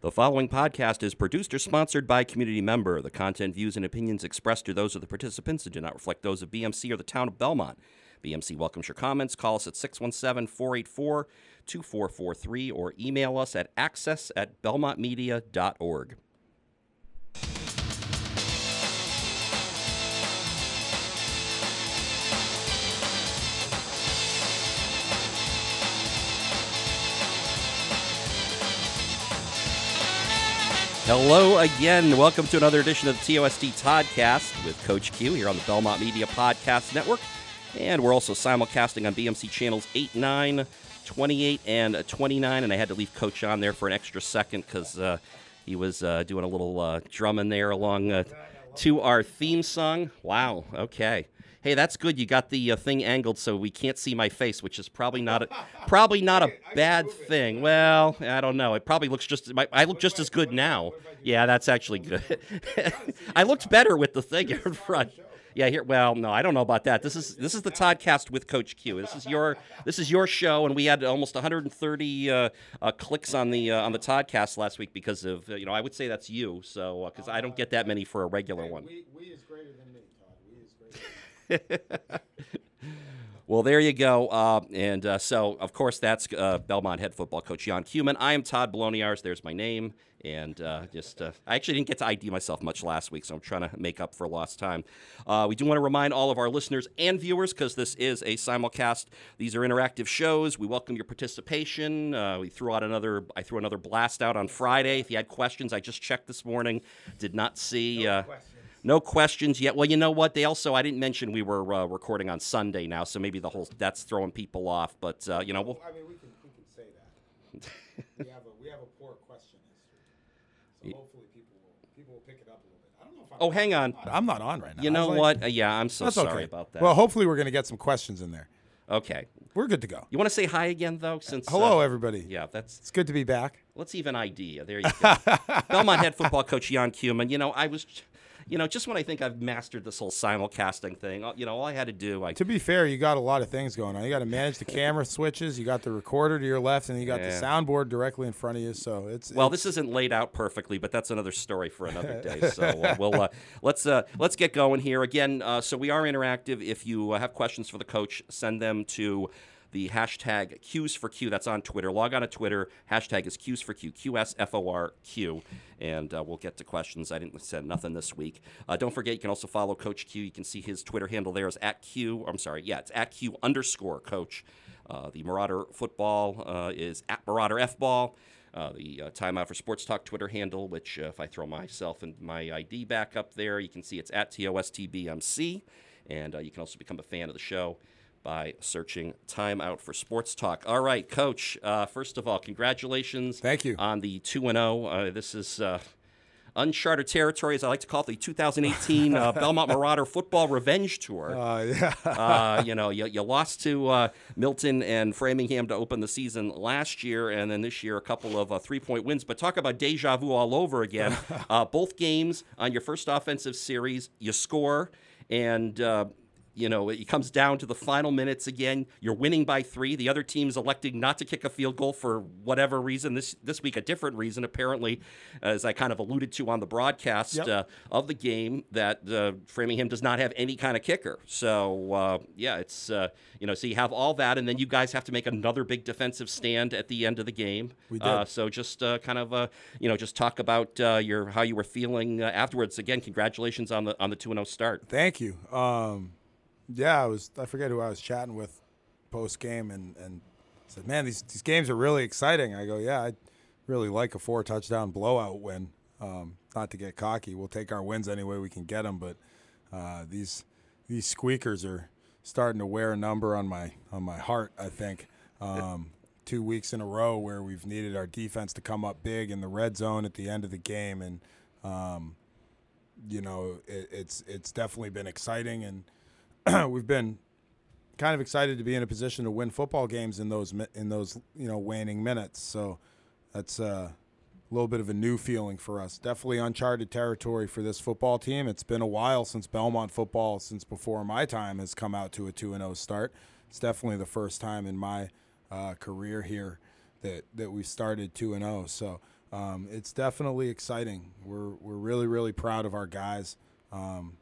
The following podcast is produced or sponsored by Community Member. The content, views, and opinions expressed are those of the participants and do not reflect those of BMC or the town of Belmont. BMC welcomes your comments. Call us at 617 484 2443 or email us at access at belmontmedia.org. Hello again. Welcome to another edition of the TOSD Toddcast with Coach Q here on the Belmont Media Podcast Network. And we're also simulcasting on BMC channels 8, 9, 28, and 29. And I had to leave Coach on there for an extra second because uh, he was uh, doing a little uh, drumming there along uh, to our theme song. Wow. Okay. Hey, that's good. You got the uh, thing angled so we can't see my face, which is probably not a probably not a bad thing. Well, I don't know. It probably looks just. I look just as good now. Yeah, that's actually good. I looked better with the thing in front. Yeah, here. Well, no, I don't know about that. This is this is the Toddcast with Coach Q. This is your this is your show, and we had almost 130 uh, uh, clicks on the uh, on the Toddcast last week because of uh, you know I would say that's you. So because I don't get that many for a regular one. We, we is greater than me, Todd. We is greater. Well, there you go. Uh, and uh, so, of course, that's uh, Belmont head football coach Jan Cuman. I am Todd Boloniars. There's my name. And uh, just, uh, I actually didn't get to ID myself much last week, so I'm trying to make up for lost time. Uh, we do want to remind all of our listeners and viewers, because this is a simulcast, these are interactive shows. We welcome your participation. we threw out another, I threw another blast out on Friday. If you had questions, I just checked this morning, did not see. No questions. No questions yet. Well, you know what? They also I didn't mention we were uh, recording on Sunday now, so maybe the whole that's throwing people off. But uh, you know, we'll, I mean, we can we can say that. we have a we have a poor question history, so hopefully people will people will pick it up a little bit. I don't know if I'm oh, hang on. I'm not on right now. You know like- what? Uh, yeah, I'm so That's sorry okay. about that. Well, hopefully we're gonna get some questions in there. okay. We're good to go. You want to say hi again though? Since Hello, uh, everybody. yeah, that's It's good to be back. let's even ID. There you go. Belmont head football coach Jan Cuman. You know, I was, you know, just when I think I've mastered this whole simulcasting thing, uh, you know, all I had to do, I To be fair, you got a lot of things going on. You got to manage the camera switches. You got the recorder to your left, and you got Yeah. the soundboard directly in front of you. So it's Well, it's- this isn't laid out perfectly, but that's another story for another day. So uh, we'll uh, let's uh, let's get going here again. Uh, so we are interactive. If you uh, have questions for the coach, send them to the hashtag Q's for Q. That's on Twitter. Log on to Twitter. Hashtag is Q's for Q. Q S F O R Q, and uh, we'll get to questions. I didn't send nothing this week. Uh, don't forget, you can also follow Coach Q. You can see his Twitter handle there is at Q. I'm sorry, yeah, it's at Q underscore Coach. Uh, the Marauder football uh, is at Marauder F ball. Uh, the uh, Timeout for Sports Talk Twitter handle, which uh, if I throw myself and my ID back up there, you can see it's at TOSTBMC. And uh, you can also become a fan of the show by searching Timeout for Sports Talk. All right, Coach, uh, first of all, congratulations. Thank you. On the 2 0. Uh, this is. Uh, Uncharted territory, as I like to call it, the 2018 uh, Belmont Marauder Football Revenge Tour uh, yeah. uh, you know, you, you lost to uh, Milton and Framingham to open the season last year, and then this year a couple of uh, three point wins. But talk about deja vu all over again. uh, both games on your first offensive series, you score, and uh, you know it comes down to the final minutes again. You're winning by three. The other team's electing not to kick a field goal for whatever reason. This this week, a different reason, apparently, as I kind of alluded to on the broadcast Yep. uh, of the game, that uh, Framingham does not have any kind of kicker. So uh, yeah, it's uh, you know, so you have all that, and then you guys have to make another big defensive stand at the end of the game. We did. Uh, so just uh, kind of uh, you know, just talk about uh, your how you were feeling uh, afterwards. Again, congratulations on the on the two and zero start. Thank you. Um, yeah, I was. I forget who I was chatting with post game, and and said, "Man, these these games are really exciting." I go, "Yeah, I really like a four touchdown blowout win. Um, not to get cocky, we'll take our wins any way we can get them, but uh, these these squeakers are starting to wear a number on my on my heart. I think." Um, Two weeks in a row where we've needed our defense to come up big in the red zone at the end of the game, and um, you know, it, it's it's definitely been exciting, and we've been kind of excited to be in a position to win football games in those in those you know waning minutes. So that's uh, a little bit of a new feeling for us. Definitely uncharted territory for this football team. It's been a while since Belmont football, since before my time, has come out to a two and zero start. It's definitely the first time in my uh, career here that that we started two and zero. So um, it's definitely exciting. We're we're really really proud of our guys. Um,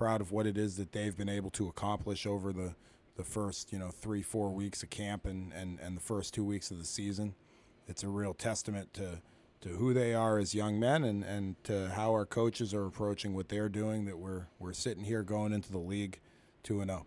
proud of what it is that they've been able to accomplish over the the first you know three four weeks of camp and and and the first two weeks of the season. It's a real testament to to who they are as young men and, and to how our coaches are approaching what they're doing that we're we're sitting here going into the league 2 and 0.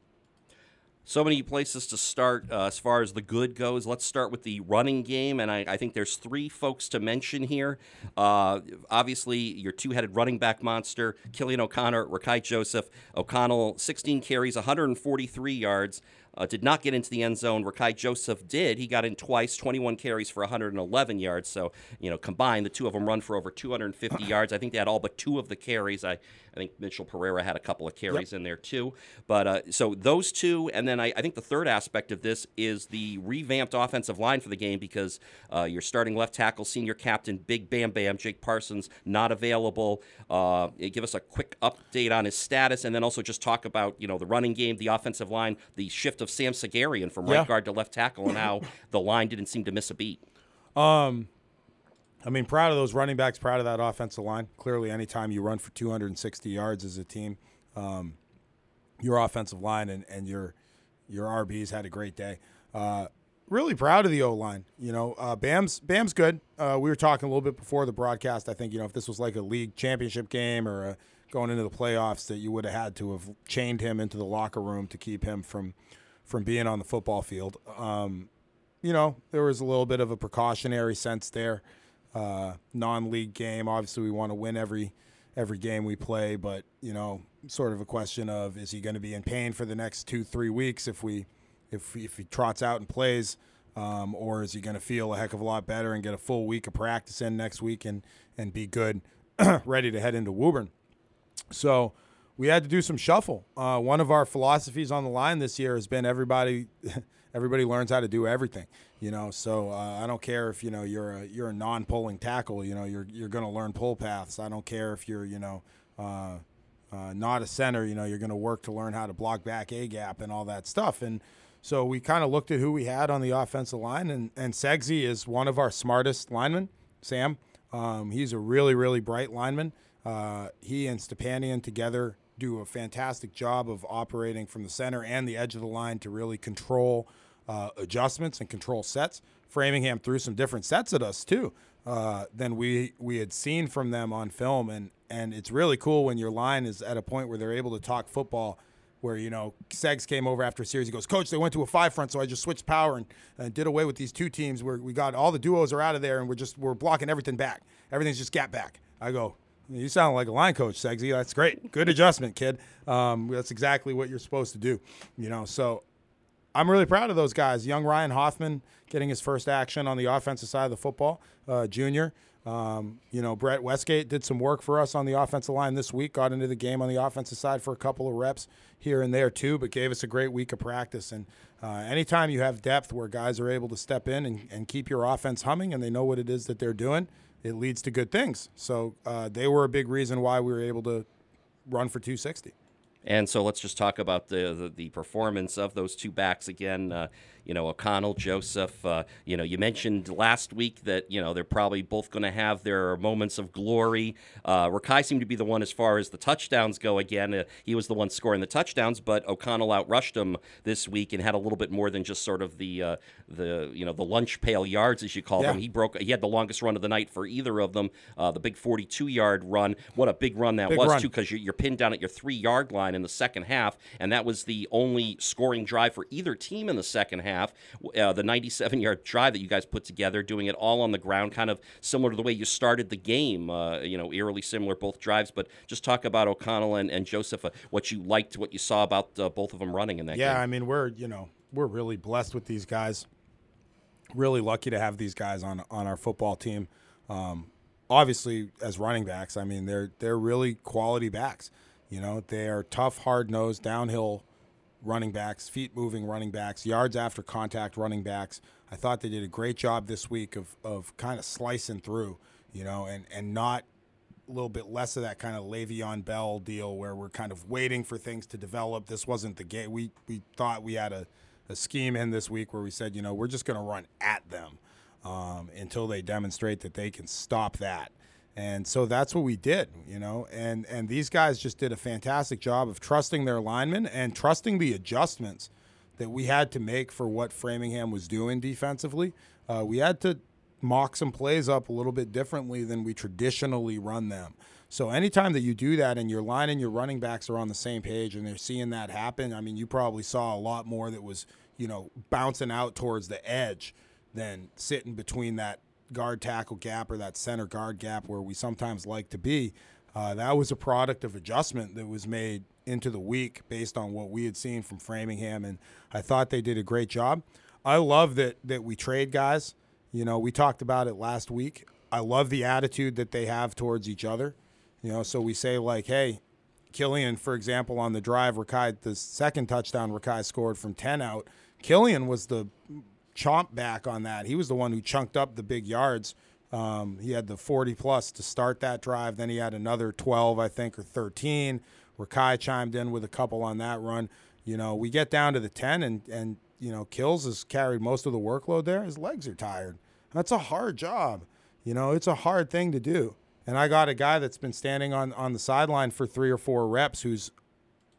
So many places to start uh, as far as the good goes. Let's start with the running game, and I, I think there's three folks to mention here. Uh, obviously, your two-headed running back monster, Killian O'Connell, Rakai Joseph. O'Connell, 16 carries, 143 yards. Uh, did not get into the end zone. Rakai Joseph did. He got in twice, 21 carries for 111 yards. So, you know, combined, the two of them run for over 250 yards. I think they had all but two of the carries. I, I think Mitchell Pereira had a couple of carries yep. in there too. But uh, so those two, and then I, I, think the third aspect of this is the revamped offensive line for the game because uh, your starting left tackle, senior captain, Big Bam Bam, Jake Parsons, not available. Uh, give us a quick update on his status, and then also just talk about you know the running game, the offensive line, the shift of Sam Segarian from yeah. right guard to left tackle, and how the line didn't seem to miss a beat. Um, I mean, proud of those running backs, proud of that offensive line. Clearly, anytime you run for 260 yards as a team, um, your offensive line and, and your your RBs had a great day. Uh, really proud of the O line. You know, uh, Bam's Bam's good. Uh, we were talking a little bit before the broadcast. I think you know if this was like a league championship game or a, going into the playoffs, that you would have had to have chained him into the locker room to keep him from from being on the football field. Um, you know, there was a little bit of a precautionary sense there. Uh, non-league game. Obviously, we want to win every every game we play, but you know, sort of a question of is he going to be in pain for the next two three weeks if we if if he trots out and plays, um, or is he going to feel a heck of a lot better and get a full week of practice in next week and and be good, ready to head into Woburn? So we had to do some shuffle. Uh, one of our philosophies on the line this year has been everybody, everybody learns how to do everything. You know, so uh, I don't care if you know you're a you're a non-pulling tackle. You know, you're you're going to learn pull paths. I don't care if you're you know uh, uh not a center. You know, you're going to work to learn how to block back a gap and all that stuff. And so we kind of looked at who we had on the offensive line, and and Segsy is one of our smartest linemen. Sam, um, he's a really really bright lineman. Uh, he and Stepanian together do a fantastic job of operating from the center and the edge of the line to really control uh, adjustments and control sets. Framingham threw some different sets at us too uh, than we we had seen from them on film, and and it's really cool when your line is at a point where they're able to talk football. Where you know Segs came over after a series, he goes, "Coach, they went to a five front, so I just switched power and, and did away with these two teams where we got all the duos are out of there, and we're just we're blocking everything back. Everything's just gap back." I go, you sound like a line coach, Segsy. That's great. Good adjustment, kid. Um, that's exactly what you're supposed to do. You know, so I'm really proud of those guys. Young Ryan Hoffman getting his first action on the offensive side of the football, uh, junior. Um, you know, Brett Westgate did some work for us on the offensive line this week, got into the game on the offensive side for a couple of reps here and there too, but gave us a great week of practice. And uh, anytime you have depth where guys are able to step in and, and keep your offense humming and they know what it is that they're doing, it leads to good things. So uh, they were a big reason why we were able to run for 260. And so let's just talk about the the, the performance of those two backs again. Uh, you know, O'Connell, Joseph. Uh, you know, you mentioned last week that you know they're probably both going to have their moments of glory. Uh, Rakai seemed to be the one as far as the touchdowns go. Again, uh, he was the one scoring the touchdowns, but O'Connell outrushed him this week and had a little bit more than just sort of the uh, the you know the lunch pail yards as you call yeah. them. He broke. He had the longest run of the night for either of them. Uh, the big 42 yard run. What a big run that big was run. too, because you're, you're pinned down at your three yard line in the second half, and that was the only scoring drive for either team in the second half half. Uh, the 97 yard drive that you guys put together, doing it all on the ground, kind of similar to the way you started the game. Uh, you know, eerily similar both drives. But just talk about O'Connell and, and Joseph, uh, what you liked, what you saw about uh, both of them running in that yeah, game. I mean, we're you know we're really blessed with these guys. Really lucky to have these guys on on our football team. Um, obviously, as running backs, I mean they're they're really quality backs. You know, they are tough, hard nosed, downhill running backs, feet moving running backs, yards after contact running backs. I thought they did a great job this week of, of kind of slicing through, you know, and, and not a little bit less of that kind of Le'Veon Bell deal where we're kind of waiting for things to develop. This wasn't the game. We, we thought we had a, a scheme in this week where we said, you know, we're just going to run at them. um, until they demonstrate that they can stop that. And so that's what we did, you know. And and these guys just did a fantastic job of trusting their linemen and trusting the adjustments that we had to make for what Framingham was doing defensively. Uh, we had to mock some plays up a little bit differently than we traditionally run them. So anytime that you do that and your line and your running backs are on the same page and they're seeing that happen, I mean, you probably saw a lot more that was, you know, bouncing out towards the edge than sitting between that guard tackle gap or that center guard gap where we sometimes like to be. Uh, that was a product of adjustment that was made into the week based on what we had seen from Framingham, and I thought they did a great job. I love that that we trade guys. You know, we talked about it last week. I love the attitude that they have towards each other. You know, so we say like, hey, Killian, for example, on the drive, Rakai, the second touchdown Rakai scored from 10 out. Killian was the chomp back on that. He was the one who chunked up the big yards. Um, he had the 40 plus to start that drive. Then he had another 12, I think, or 13. Rakai chimed in with a couple on that run. You know, we get down to the 10, and, and you know, Kills has carried most of the workload there. His legs are tired. That's a hard job. You know, it's a hard thing to do. And I got a guy that's been standing on, on the sideline for three or four reps who's,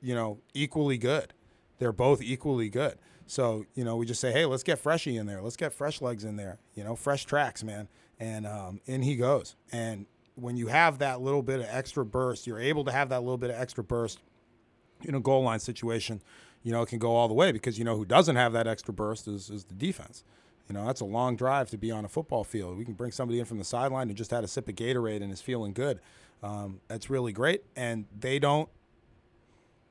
you know, equally good. They're both equally good. So, you know, we just say, hey, let's get Freshy in there. Let's get fresh legs in there, you know, fresh tracks, man. And um, in he goes. And when you have that little bit of extra burst, you're able to have that little bit of extra burst in a goal line situation, you know, it can go all the way because, you know, who doesn't have that extra burst is, is the defense. You know, that's a long drive to be on a football field. We can bring somebody in from the sideline who just had a sip of Gatorade and is feeling good. Um, that's really great. And they don't,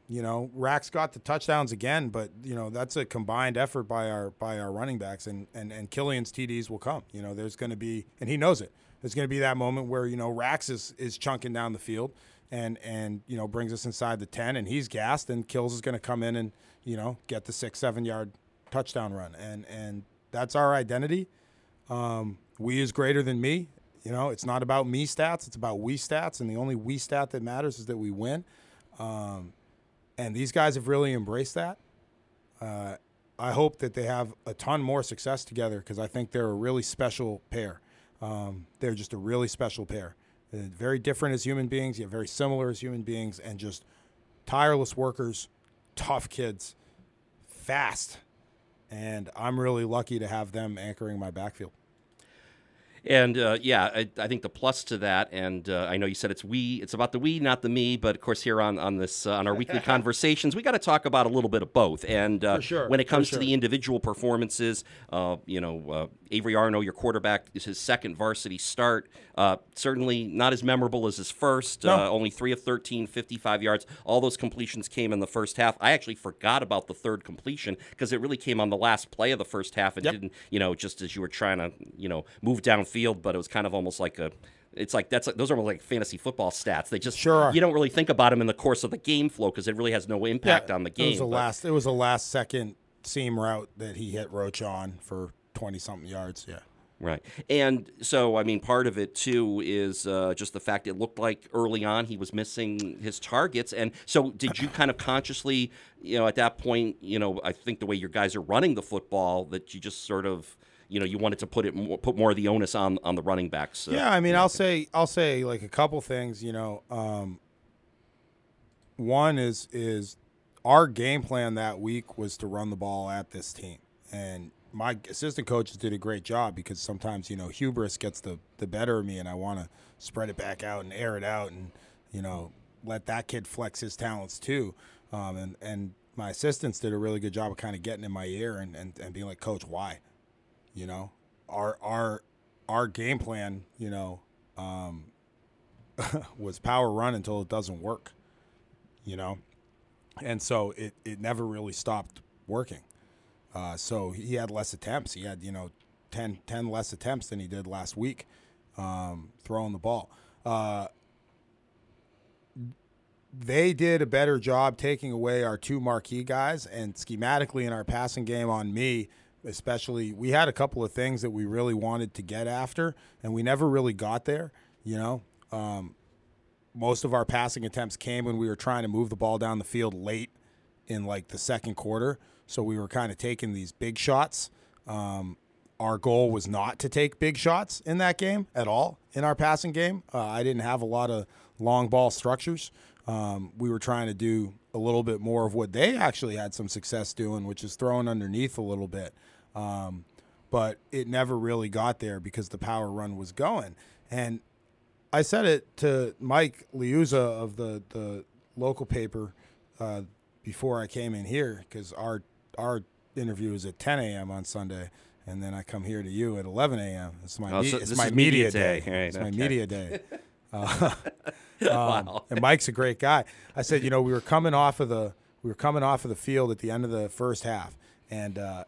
you know, Rax got the touchdowns again, but you know that's a combined effort by our by our running backs, and and and Killian's TDs will come. You know, there's going to be, and he knows it. There's going to be that moment where you know Rax is is chunking down the field, and and you know brings us inside the ten, and he's gassed, and Kills is going to come in and you know get the six seven yard touchdown run, and and that's our identity. Um, we is greater than me. You know, it's not about me stats; it's about we stats, and the only we stat that matters is that we win. Um, and these guys have really embraced that. Uh, I hope that they have a ton more success together because I think they're a really special pair. Um, they're just a really special pair. They're very different as human beings, yet very similar as human beings, and just tireless workers, tough kids, fast. And I'm really lucky to have them anchoring my backfield. And uh, yeah, I, I, think the plus to that, and uh, I know you said it's we, it's about the we, not the me, but of course here on on this uh, on our weekly conversations, we got to talk about a little bit of both. And uh, sure, when it comes sure. to the individual performances, uh, you know, uh, Avery Arno, your quarterback, is his second varsity start. certainly not as memorable as his first. No. only three of 13, 55 yards. All those completions came in the first half. I actually forgot about the third completion because it really came on the last play of the first half and yep. didn't, you know, just as you were trying to, you know, move down field, but it was kind of almost like a. It's like that's those are like fantasy football stats. They just sure you don't really think about them in the course of the game flow because it really has no impact yeah, on the game. It was a last. It was a last second seam route that he hit Roach on for twenty something yards. Yeah. Right. And so, I mean, part of it too is uh, just the fact it looked like early on he was missing his targets. And so, did you kind of consciously, you know, at that point, you know, I think the way your guys are running the football, that you just sort of, you know, you wanted to put it more, put more of the onus on on the running backs. Uh, yeah, I mean, I'll say I'll say like a couple things. You know, um, one is is our game plan that week was to run the ball at this team, and my assistant coaches did a great job because sometimes you know hubris gets the the better of me, and I want to spread it back out and air it out, and you know let that kid flex his talents too. Um, and and my assistants did a really good job of kind of getting in my ear and, and, and being like, Coach, why? You know, our our our game plan, you know, um, was power run until it doesn't work. You know, and so it it never really stopped working. Uh, so he had less attempts. He had, you know, 10, 10 less attempts than he did last week um, throwing the ball. Uh, they did a better job taking away our two marquee guys and schematically in our passing game on me especially we had a couple of things that we really wanted to get after and we never really got there you know um, most of our passing attempts came when we were trying to move the ball down the field late in like the second quarter so we were kind of taking these big shots. Um, our goal was not to take big shots in that game at all in our passing game. Uh, I didn't have a lot of long ball structures. Um, we were trying to do a little bit more of what they actually had some success doing, which is throwing underneath a little bit. Um, but it never really got there because the power run was going. And I said it to Mike Liuzza of the, the local paper uh, before I came in here because our our interview is at 10 a.m. on Sunday, and then I come here to you at 11 a.m. It's my Oh, me- so it's my media, media day. day. Right, it's my media day. Uh, um, Wow. And Mike's a great guy. I said, you know, we were coming off of the we were coming off of the field at the end of the first half, and uh,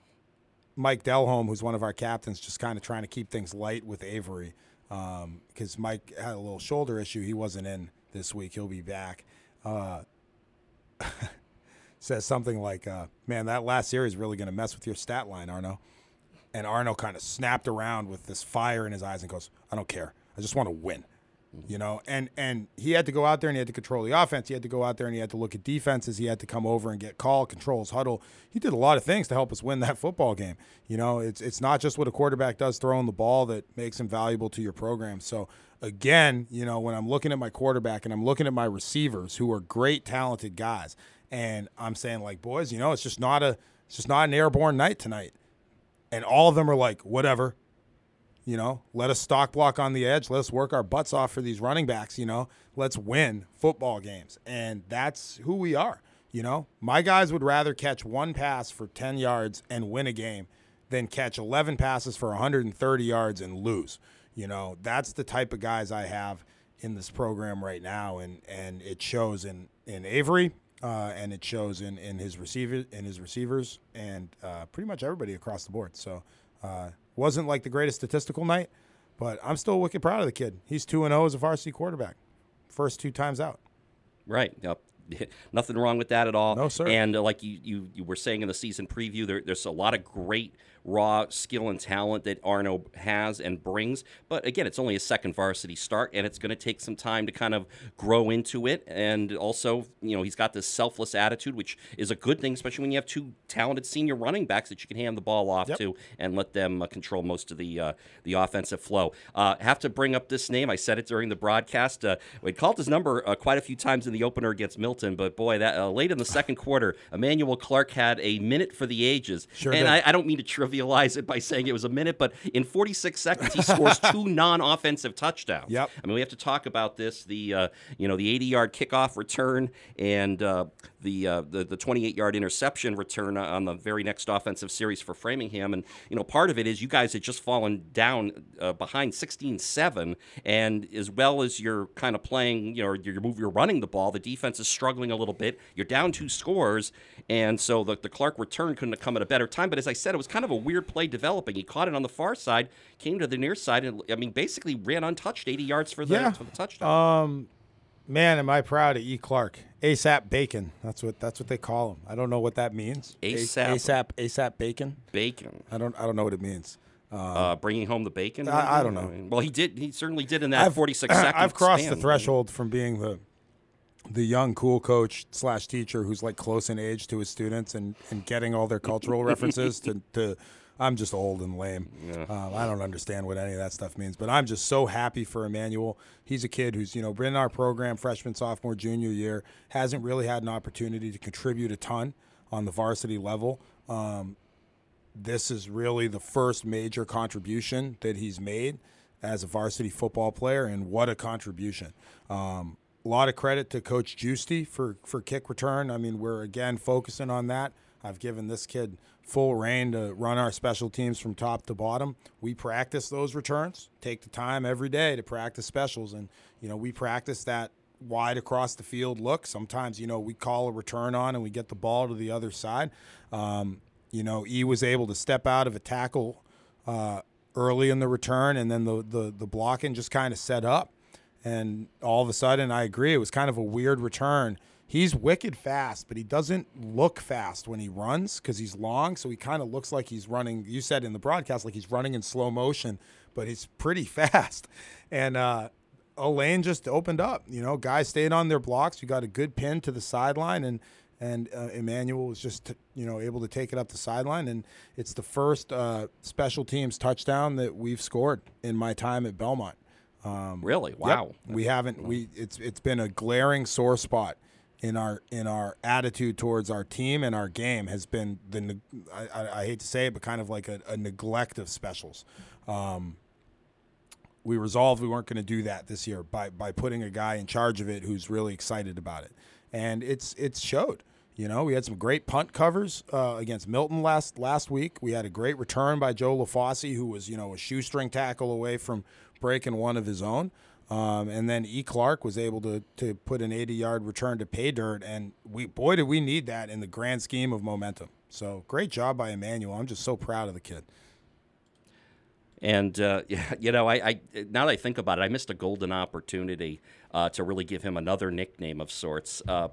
Mike Delholm, who's one of our captains, just kind of trying to keep things light with Avery because Mike had a little shoulder issue. He wasn't in this week. He'll be back. Uh, says something like, uh, "Man, that last series is really going to mess with your stat line, Arno." And Arno kind of snapped around with this fire in his eyes and goes, "I don't care. I just want to win." You know, and and he had to go out there and he had to control the offense. He had to go out there and he had to look at defenses. He had to come over and get call, controls, huddle. He did a lot of things to help us win that football game. You know, it's it's not just what a quarterback does throwing the ball that makes him valuable to your program. So again, you know, when I'm looking at my quarterback and I'm looking at my receivers who are great talented guys, and I'm saying like, boys, you know, it's just not a it's just not an airborne night tonight. And all of them are like, whatever, you know, let us stalk block on the edge. Let's work our butts off for these running backs. You know, let's win football games. And that's who we are. You know, my guys would rather catch one pass for 10 yards and win a game than catch 11 passes for 130 yards and lose. You know, that's the type of guys I have in this program right now. And, and it shows in, in Avery. Uh, and it shows in, in his receiver in his receivers and uh, pretty much everybody across the board. So uh, wasn't like the greatest statistical night, but I'm still wicked proud of the kid. He's two and zero as a varsity quarterback, first two times out. Right. Yep. Nothing wrong with that at all. No, sir. And uh, like you, you, you were saying in the season preview, there, there's a lot of great raw skill and talent that Arno has and brings. But again, it's only a second varsity start, and it's going to take some time to kind of grow into it. And also, you know, he's got this selfless attitude, which is a good thing, especially when you have two talented senior running backs that you can hand the ball off Yep. to and let them uh, control most of the uh, the offensive flow. Uh, have to bring up this name. I said it during the broadcast. Uh, we called his number uh, quite a few times in the opener against But boy, that uh, late in the second quarter, Emmanuel Clark had a minute for the ages. Sure and. I, I don't mean to trivialize it by saying it was a minute, but in 46 seconds, he scores two non-offensive touchdowns. Yep. I mean, we have to talk about this. The uh, you know the 80-yard kickoff return and uh, the uh, the the 28-yard interception return on the very next offensive series for Framingham. And you know, part of it is you guys had just fallen down uh, behind 16-7, and as well as you're kind of playing, you know, you're you're running the ball. The defense is struggling a little bit. You're down two scores, and so the, the Clark return couldn't have come at a better time. But as I said, it was kind of a weird play developing. He caught it on the far side, came to the near side, and I mean, basically ran untouched, 80 yards for the, Yeah. for the touchdown. Um, man, am I proud of E. Clark? ASAP Bacon. That's what that's what they call him. I don't know what that means. ASAP. ASAP ASAP Bacon. Bacon. I don't I don't know what it means. Uh, bringing home the bacon. I- I don't know. mean, well, he did. He certainly did in that 46 second. I've crossed the span. threshold from being the the young cool coach slash teacher who's like close in age to his students and, and getting all their cultural references to, to I'm just old and lame. Um, I don't understand what any of that stuff means, but I'm just so happy for Emmanuel. He's a kid who's you know been in our program freshman, sophomore, junior year, hasn't really had an opportunity to contribute a ton on the varsity level. Um, this is really the first major contribution that he's made as a varsity football player, and what a contribution! Um, a lot of credit to Coach Giusti for for kick return. I mean, we're again focusing on that. I've given this kid full rein to run our special teams from top to bottom. We practice those returns. Take the time every day to practice specials, and you know we practice that wide across the field look. Sometimes you know we call a return on and we get the ball to the other side. Um, you know, E was able to step out of a tackle uh, early in the return, and then the the, the blocking just kind of set up. And all of a sudden, I agree, it was kind of a weird return. He's wicked fast, but he doesn't look fast when he runs because he's long. So he kind of looks like he's running. You said in the broadcast, like he's running in slow motion, but he's pretty fast. And uh, a lane just opened up. You know, guys stayed on their blocks. We got a good pin to the sideline, and and uh, Emmanuel was just you know able to take it up the sideline, and it's the first uh, special teams touchdown that we've scored in my time at Belmont. Um, really? Yep. Wow. We haven't. We it's it's been a glaring sore spot in our in our attitude towards our team and our game has been the I, I, I hate to say it, but kind of like a, a neglect of specials. Um, we resolved we weren't going to do that this year by by putting a guy in charge of it who's really excited about it, and it's it's showed. You know, we had some great punt covers uh, against Milton last last week. We had a great return by Joe LaFosse, who was you know a shoestring tackle away from breaking one of his own. Um, and then E. Clark was able to to put an 80 yard return to pay dirt, and we boy did we need that in the grand scheme of momentum. So great job by Emmanuel. I'm just so proud of the kid. And uh, you know, I, I, now that I think about it, I missed a golden opportunity uh, to really give him another nickname of sorts. Uh,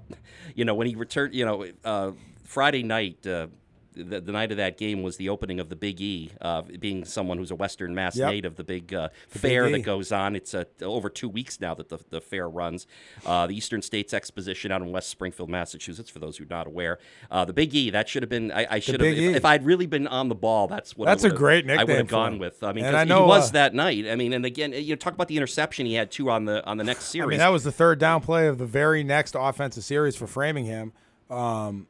you know, when he returned, you know, uh, Friday night, uh, the, the, night of that game was the opening of the Big E. Uh, being someone who's a Western Mass yep. native, the big uh, the fair big that goes on. It's uh, over two weeks now that the, the fair runs. Uh, the Eastern States Exposition out in West Springfield, Massachusetts. For those who are not aware, uh, the Big E. That should have been. I, I should have. If, if, I'd really been on the ball, that's what. That's a great nickname. I would have gone with. I mean, I know, he was uh, that night. I mean, and again, you know, talk about the interception he had two on the on the next series. I mean, that was the third down play of the very next offensive series for Framingham. Um,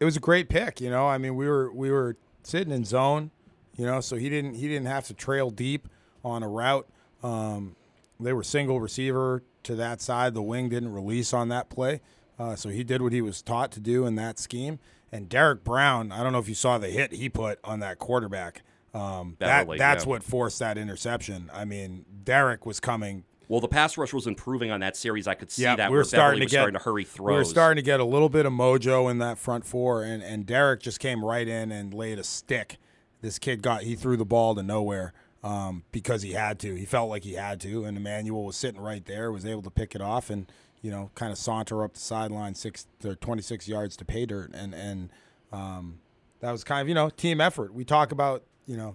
it was a great pick. You know, I mean, we were we were sitting in zone, you know, so he didn't he didn't have to trail deep on a route. Um, they were single receiver to that side. The wing didn't release on that play, uh, so he did what he was taught to do in that scheme. And Derek Brown, I don't know if you saw the hit he put on that quarterback. Um, that that's yeah. what forced that interception. I mean, Derek was coming well, the pass rush was improving on that series. I could see yeah, that. We were starting to get starting to hurry throws. We were starting to get a little bit of mojo in that front four, and and Derek just came right in and laid a stick. This kid got he threw the ball to nowhere um, because he had to. He felt like he had to, and Emmanuel was sitting right there, was able to pick it off, and you know, kind of saunter up the sideline six or 26 yards to pay dirt, and and um, that was kind of you know team effort. We talk about you know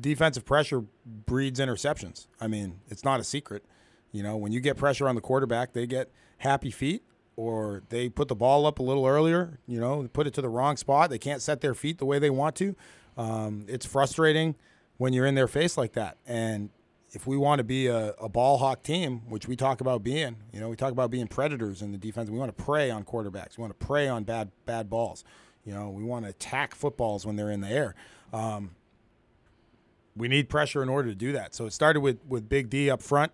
defensive pressure breeds interceptions. I mean, it's not a secret. You know, when you get pressure on the quarterback, they get happy feet or they put the ball up a little earlier, you know, put it to the wrong spot. They can't set their feet the way they want to. Um, it's frustrating when you're in their face like that. And if we want to be a, a, ball hawk team, which we talk about being, you know, we talk about being predators in the defense. We want to prey on quarterbacks. We want to prey on bad bad balls. You know, we want to attack footballs when they're in the air. Um, we need pressure in order to do that. So it started with with Big D up front,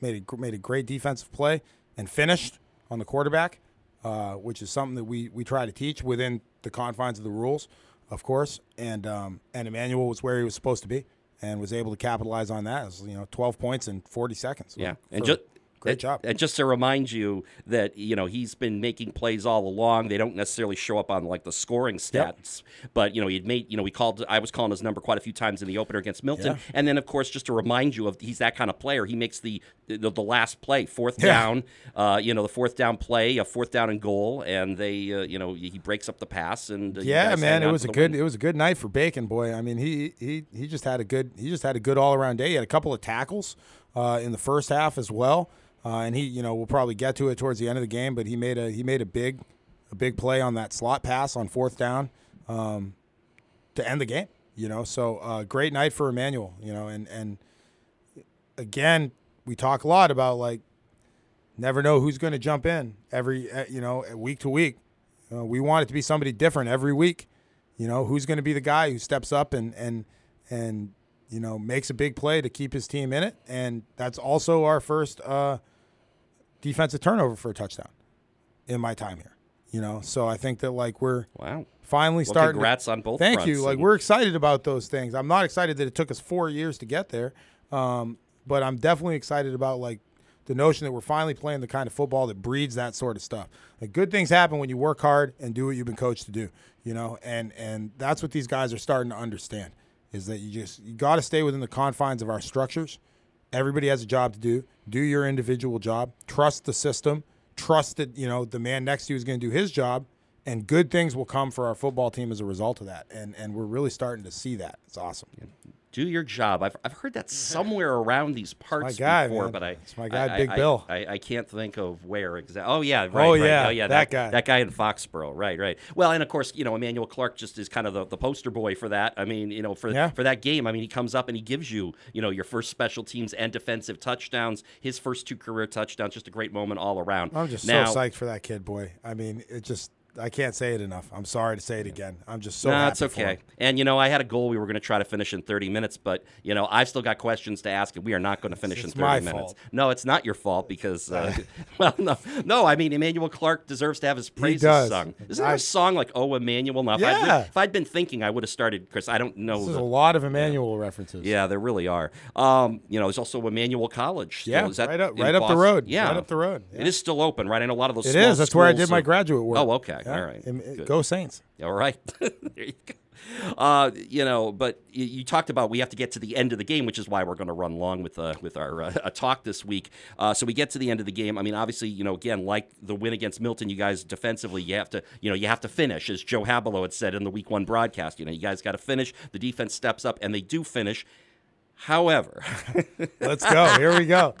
made a, made a great defensive play, and finished on the quarterback, uh, which is something that we we try to teach within the confines of the rules, of course. And um, and Emmanuel was where he was supposed to be, and was able to capitalize on that. It was, you know, 12 points in 40 seconds. Yeah, and just Great job. And just to remind you that you know he's been making plays all along. They don't necessarily show up on like the scoring stats, yep. but you know he'd made you know we called I was calling his number quite a few times in the opener against Milton, yeah. and then of course just to remind you of he's that kind of player. He makes the the, the last play, fourth yeah. down, uh, you know the fourth down play, a fourth down and goal, and they uh, you know he breaks up the pass and uh, yeah, man, it was a good win. it was a good night for Bacon boy. I mean he he he just had a good he just had a good all around day. He had a couple of tackles uh, in the first half as well. Uh, and he, you know, we'll probably get to it towards the end of the game, but he made a he made a big a big play on that slot pass on fourth down um, to end the game. You know, so uh, great night for Emmanuel. You know, and and again, we talk a lot about like never know who's going to jump in every uh, you know week to week. Uh, we want it to be somebody different every week. You know, who's going to be the guy who steps up and and and you know makes a big play to keep his team in it, and that's also our first uh, defensive turnover for a touchdown in my time here. You know, so I think that like we're wow finally well, starting. Congrats on both. Thank you. Like we're excited about those things. I'm not excited that it took us four years to get there, um, but I'm definitely excited about like the notion that we're finally playing the kind of football that breeds that sort of stuff. Like good things happen when you work hard and do what you've been coached to do. You know, and and that's what these guys are starting to understand is that you just you got to stay within the confines of our structures Everybody has a job to do. Do your individual job. Trust the system. Trust that you know the man next to you is going to do his job, and good things will come for our football team as a result of that. And and we're really starting to see that. It's awesome. Do your job. I've, I've heard that mm-hmm. somewhere around these parts guy, before, man. but I It's my guy, I- Big I- Bill. I, I can't think of where exactly. Oh yeah, right. Oh, right. yeah, oh yeah, that guy. That guy in Foxborough. Right, right. Well, and of course, you know, Emmanuel Clark just is kind of the, the poster boy for that. I mean, you know, for Yeah. for that game, I mean, he comes up and he gives you, you know, your first special teams and defensive touchdowns. His first two career touchdowns, just a great moment all around. I'm just now, so psyched for that kid, boy. I mean, it just I can't say it enough. I'm sorry to say it again. I'm just so no, it's okay. And you know, I had a goal we were going to try to finish in 30 minutes, but you know, I've still got questions to ask, and we are not going to finish It's in 30 my minutes. fault. No, it's not your fault because, uh, well, no, no. I mean, Emmanuel Clark deserves to have his praises sung. Isn't there a song like "Oh Emmanuel"? Now, if, I'd been, Yeah. if I'd been thinking, I would have started Chris, I don't know. This is the- a lot of Emmanuel references. yeah, there really are. Um, you know, there's also Emmanuel College. still. Yeah, Is that right up, right up the road. Yeah, right up the road. It is still open, right? I know a lot of those. It is. That's where I did my graduate work. Oh, okay. Yeah. All right. Good. Go Saints. All right. there you go. Uh, you know, but you, you talked about we have to get to the end of the game, which is why we're going to run long with uh, with our uh, talk this week. Uh, so we get to the end of the game. I mean, obviously, you know, again, like the win against Milton, you guys defensively, you have to, you know, you have to finish, as Joe Habelo had said in the Week One broadcast. You know, you guys got to finish. The defense steps up, and they do finish. However, Let's go. Here we go.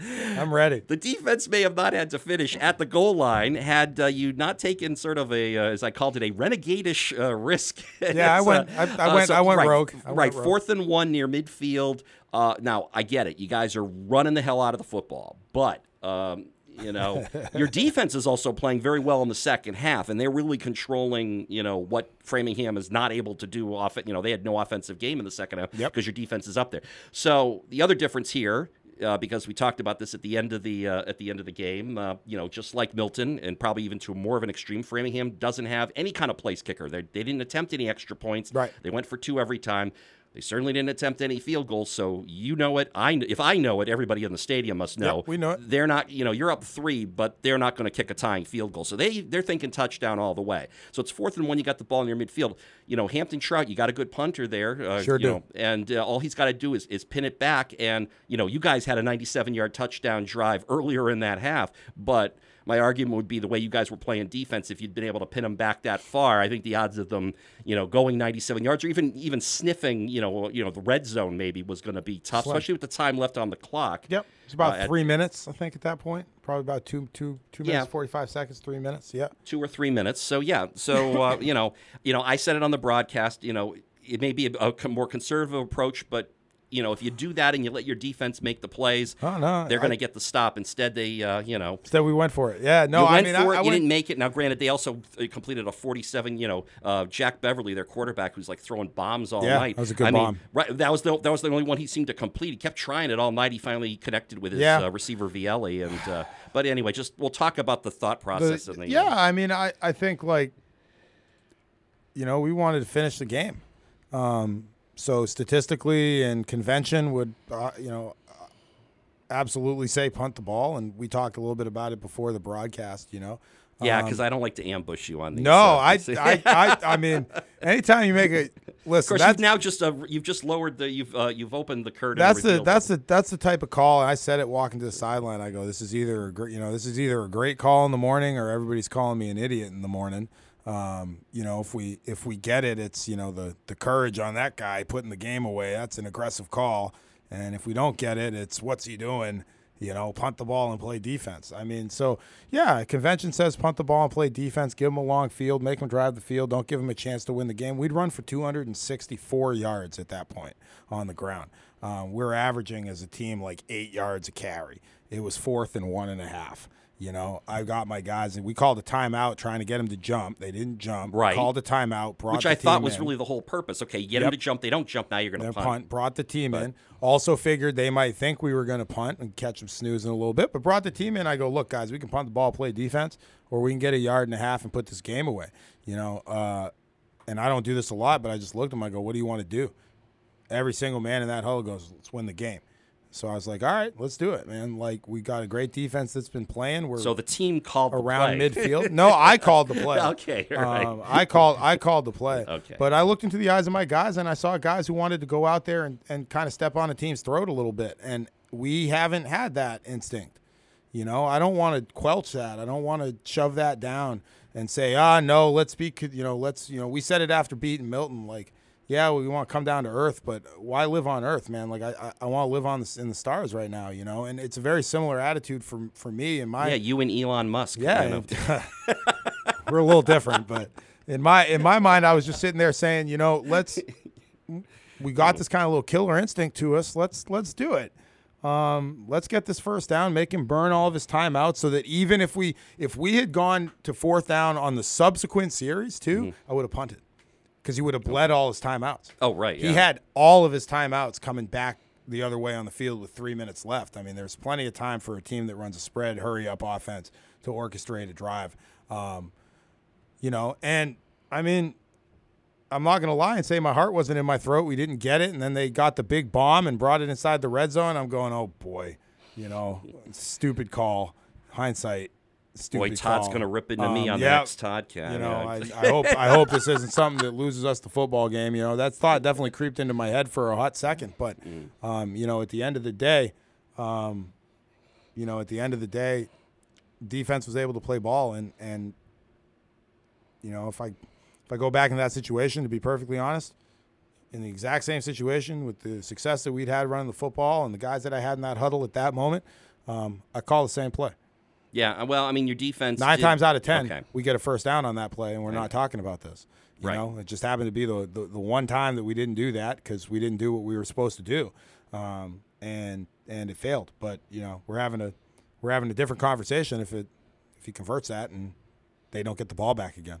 I'm ready. the defense may have not had to finish at the goal line had uh, you not taken sort of a, uh, as I called it, a renegadish uh, risk. Yeah, I went- uh, I- I went- I went right, rogue. I went right, rogue. fourth and one near midfield. Uh, now I get it. You guys are running the hell out of the football, but. Um, you know, your defense is also playing very well in the second half, and they're really controlling, you know, what Framingham is not able to do. Off, you know, they had no offensive game in the second half because Yep. your defense is up there. So the other difference here uh, because we talked about this at the end of the uh, at the end of the game. Uh, you know, just like Milton, and probably even to a more of an extreme, Framingham doesn't have any kind of place kicker. They they didn't attempt any extra points. Right. They went for two every time. They certainly didn't attempt any field goals. So you know it. I if I know it, everybody in the stadium must know. Yep, we know it. They're not. You know, you're up three, but they're not going to kick a tying field goal. So they they're thinking touchdown all the way. So it's fourth and one. You got the ball in your midfield. You know, Hampton Trout. You got a good punter there. Uh, Sure you do. know, and uh, all he's got to do is, is pin it back. And you know, you guys had a 97 yard touchdown drive earlier in that half, but my argument would be the way you guys were playing defense. If you'd been able to pin them back that far, I think the odds of them, you know, going 97 yards or even even sniffing, you know, you know, the red zone maybe was going to be tough, Slim. especially with the time left on the clock. Yep. It's about Uh, at- three minutes, I think, at that point. Probably about two, two, two minutes, Yeah. forty-five seconds, three minutes. Yeah. two or three minutes. So yeah, so uh, you know, you know, I said it on the broadcast. You know, it may be a, a more conservative approach, but you know, if you do that and you let your defense make the plays, Oh no. they're going to get the stop. Instead, they, uh, you know. Instead, we went for it. Yeah. No, I went mean, for I, it. I you didn't make it. Now, granted, they also uh, completed a 47. You know, uh, Jack Beverly, their quarterback, who's like throwing bombs all Yeah, night. that was a good I mean, bomb. right? That was the that was the only one he seemed to complete. He kept trying it all night. He finally connected with his Yeah. uh, receiver Vielli, and uh, but anyway, just we'll talk about the thought the- process. in the, yeah, I mean, I, I think like, you know, we wanted to finish the game. Um, so statistically and convention would, uh, you know, uh, absolutely say punt the ball. And we talked a little bit about it before the broadcast, you know. Yeah, Um, because I don't like to ambush you on these. no, I, I, I, I mean, anytime you make a Of listen, course, that's you've now just uh, you've just lowered the you've uh, you've opened the curtain. that's the that's it. the that's the type of call. I said it walking to the sideline. I go, this is either a great, you know, this is either a great call in the morning or everybody's calling me an idiot in the morning. Um, you know, if we if we get it, it's you know the the courage on that guy putting the game away. That's an aggressive call. And if we don't get it, it's what's he doing? You know, punt the ball and play defense. I mean, so yeah, convention says punt the ball and play defense. Give them a long field, make them drive the field. Don't give them a chance to win the game. We'd run for 264 yards at that point on the ground. Um, we're averaging as a team like eight yards a carry. It was fourth and one and a half. You know, I got my guys, and we called a timeout trying to get them to jump. They didn't jump. Right. Called a timeout. Brought which I thought was in. really the whole purpose. Okay, get them to jump, they don't jump. Now you're going to punt. punt. brought the team in. Also figured they might think we were going to punt and catch them snoozing a little bit, but brought the team in. I go, look, guys, we can punt the ball, play defense, or we can get a yard and a half and put this game away. You know, uh, and I don't do this a lot, but I just looked at him. I go, what do you want to do? Every single man in that hole goes, let's win the game. So I was like, all right, let's do it, man. Like we got a great defense that's been playing. We're So the team called the around midfield. No, I called the play. Okay, right. Um, I called I called the play. Okay. But I looked into the eyes of my guys and I saw guys who wanted to go out there and, and kind of step on a team's throat a little bit. And we haven't had that instinct. You know, I don't want to quelch that. I don't want to shove that down and say, ah, no, let's be, you know, let's, you know, we said it after beating Milton, like, yeah, we want to come down to earth, but why live on earth, man? Like I, I, I want to live on the, in the stars right now, you know. And it's a very similar attitude for for me and my yeah, you and Elon Musk. yeah. kind of. and- we're a little different, but in my in my mind, I was just sitting there saying, you know, let's we got this kind of little killer instinct to us. Let's let's do it. Um, let's get this first down, make him burn all of his time out, so that even if we if we had gone to fourth down on the subsequent series too, Mm-hmm. I would have punted because he would have bled all his timeouts. oh right, He yeah. had all of his timeouts coming back the other way on the field with three minutes left. I mean, there's plenty of time for a team that runs a spread, hurry up offense to orchestrate a drive. Um, you know, and I mean, I'm not going to lie and say my heart wasn't in my throat. We didn't get it. And then they got the big bomb and brought it inside the red zone. I'm going, oh boy, you know, stupid call. Hindsight. Stupid Boy, Todd's going to rip into me Um, on yeah, the next Toddcast. you know, I, I hope I hope this isn't something that loses us the football game. You know, that thought definitely creeped into my head for a hot second. But um, you know, at the end of the day, um, you know, at the end of the day, defense was able to play ball, and and you know, if I if I go back in that situation, to be perfectly honest, in the exact same situation with the success that we'd had running the football and the guys that I had in that huddle at that moment, um, I call the same play. Yeah, well, I mean, your defense Nine did- times out of ten, Okay. we get a first down on that play, and we're not talking about this. You Right. know, it just happened to be the, the the one time that we didn't do that because we didn't do what we were supposed to do, um, and and it failed. But you know, we're having a we're having a different conversation if it if he converts that and they don't get the ball back again.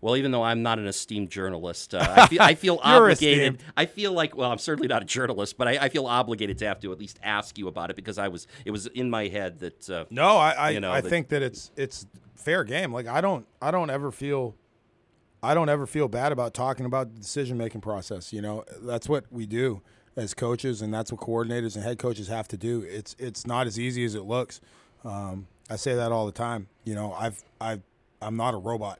Well, even though I'm not an esteemed journalist, uh, I feel, I feel obligated. esteemed. I feel like, well, I'm certainly not a journalist, but I, I feel obligated to have to at least ask you about it because I was, it was in my head that, uh, No, I I, You know, I that- think that it's it's fair game. Like I don't I don't ever feel I don't ever feel bad about talking about the decision making process. You know, that's what we do as coaches, and that's what coordinators and head coaches have to do. It's it's not as easy as it looks. Um, I say that all the time. You know, I've I've I'm not a robot.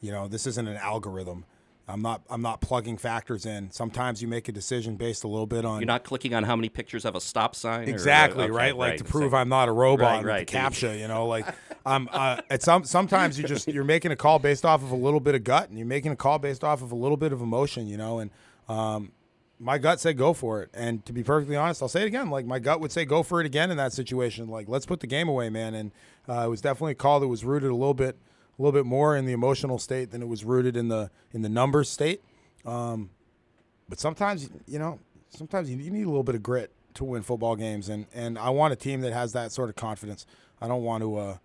You know, this isn't an algorithm. I'm not I'm not plugging factors in. Sometimes you make a decision based a little bit on you're not clicking on how many pictures of a stop sign. or, Exactly okay, right, like to so- prove I'm not a robot Right, right. captcha. You know, like I'm. Uh, at some sometimes you just you're making a call based off of a little bit of gut, and you're making a call based off of a little bit of emotion. You know, and um, my gut said go for it. And to be perfectly honest, I'll say it again. Like my gut would say go for it again in that situation. Like let's put the game away, man. And uh, it was definitely a call that was rooted a little bit, a little bit more in the emotional state than it was rooted in the in the numbers state. Um, but sometimes you know, sometimes you, need a little bit of grit to win football games, and and I want a team that has that sort of confidence. I don't want to, uh,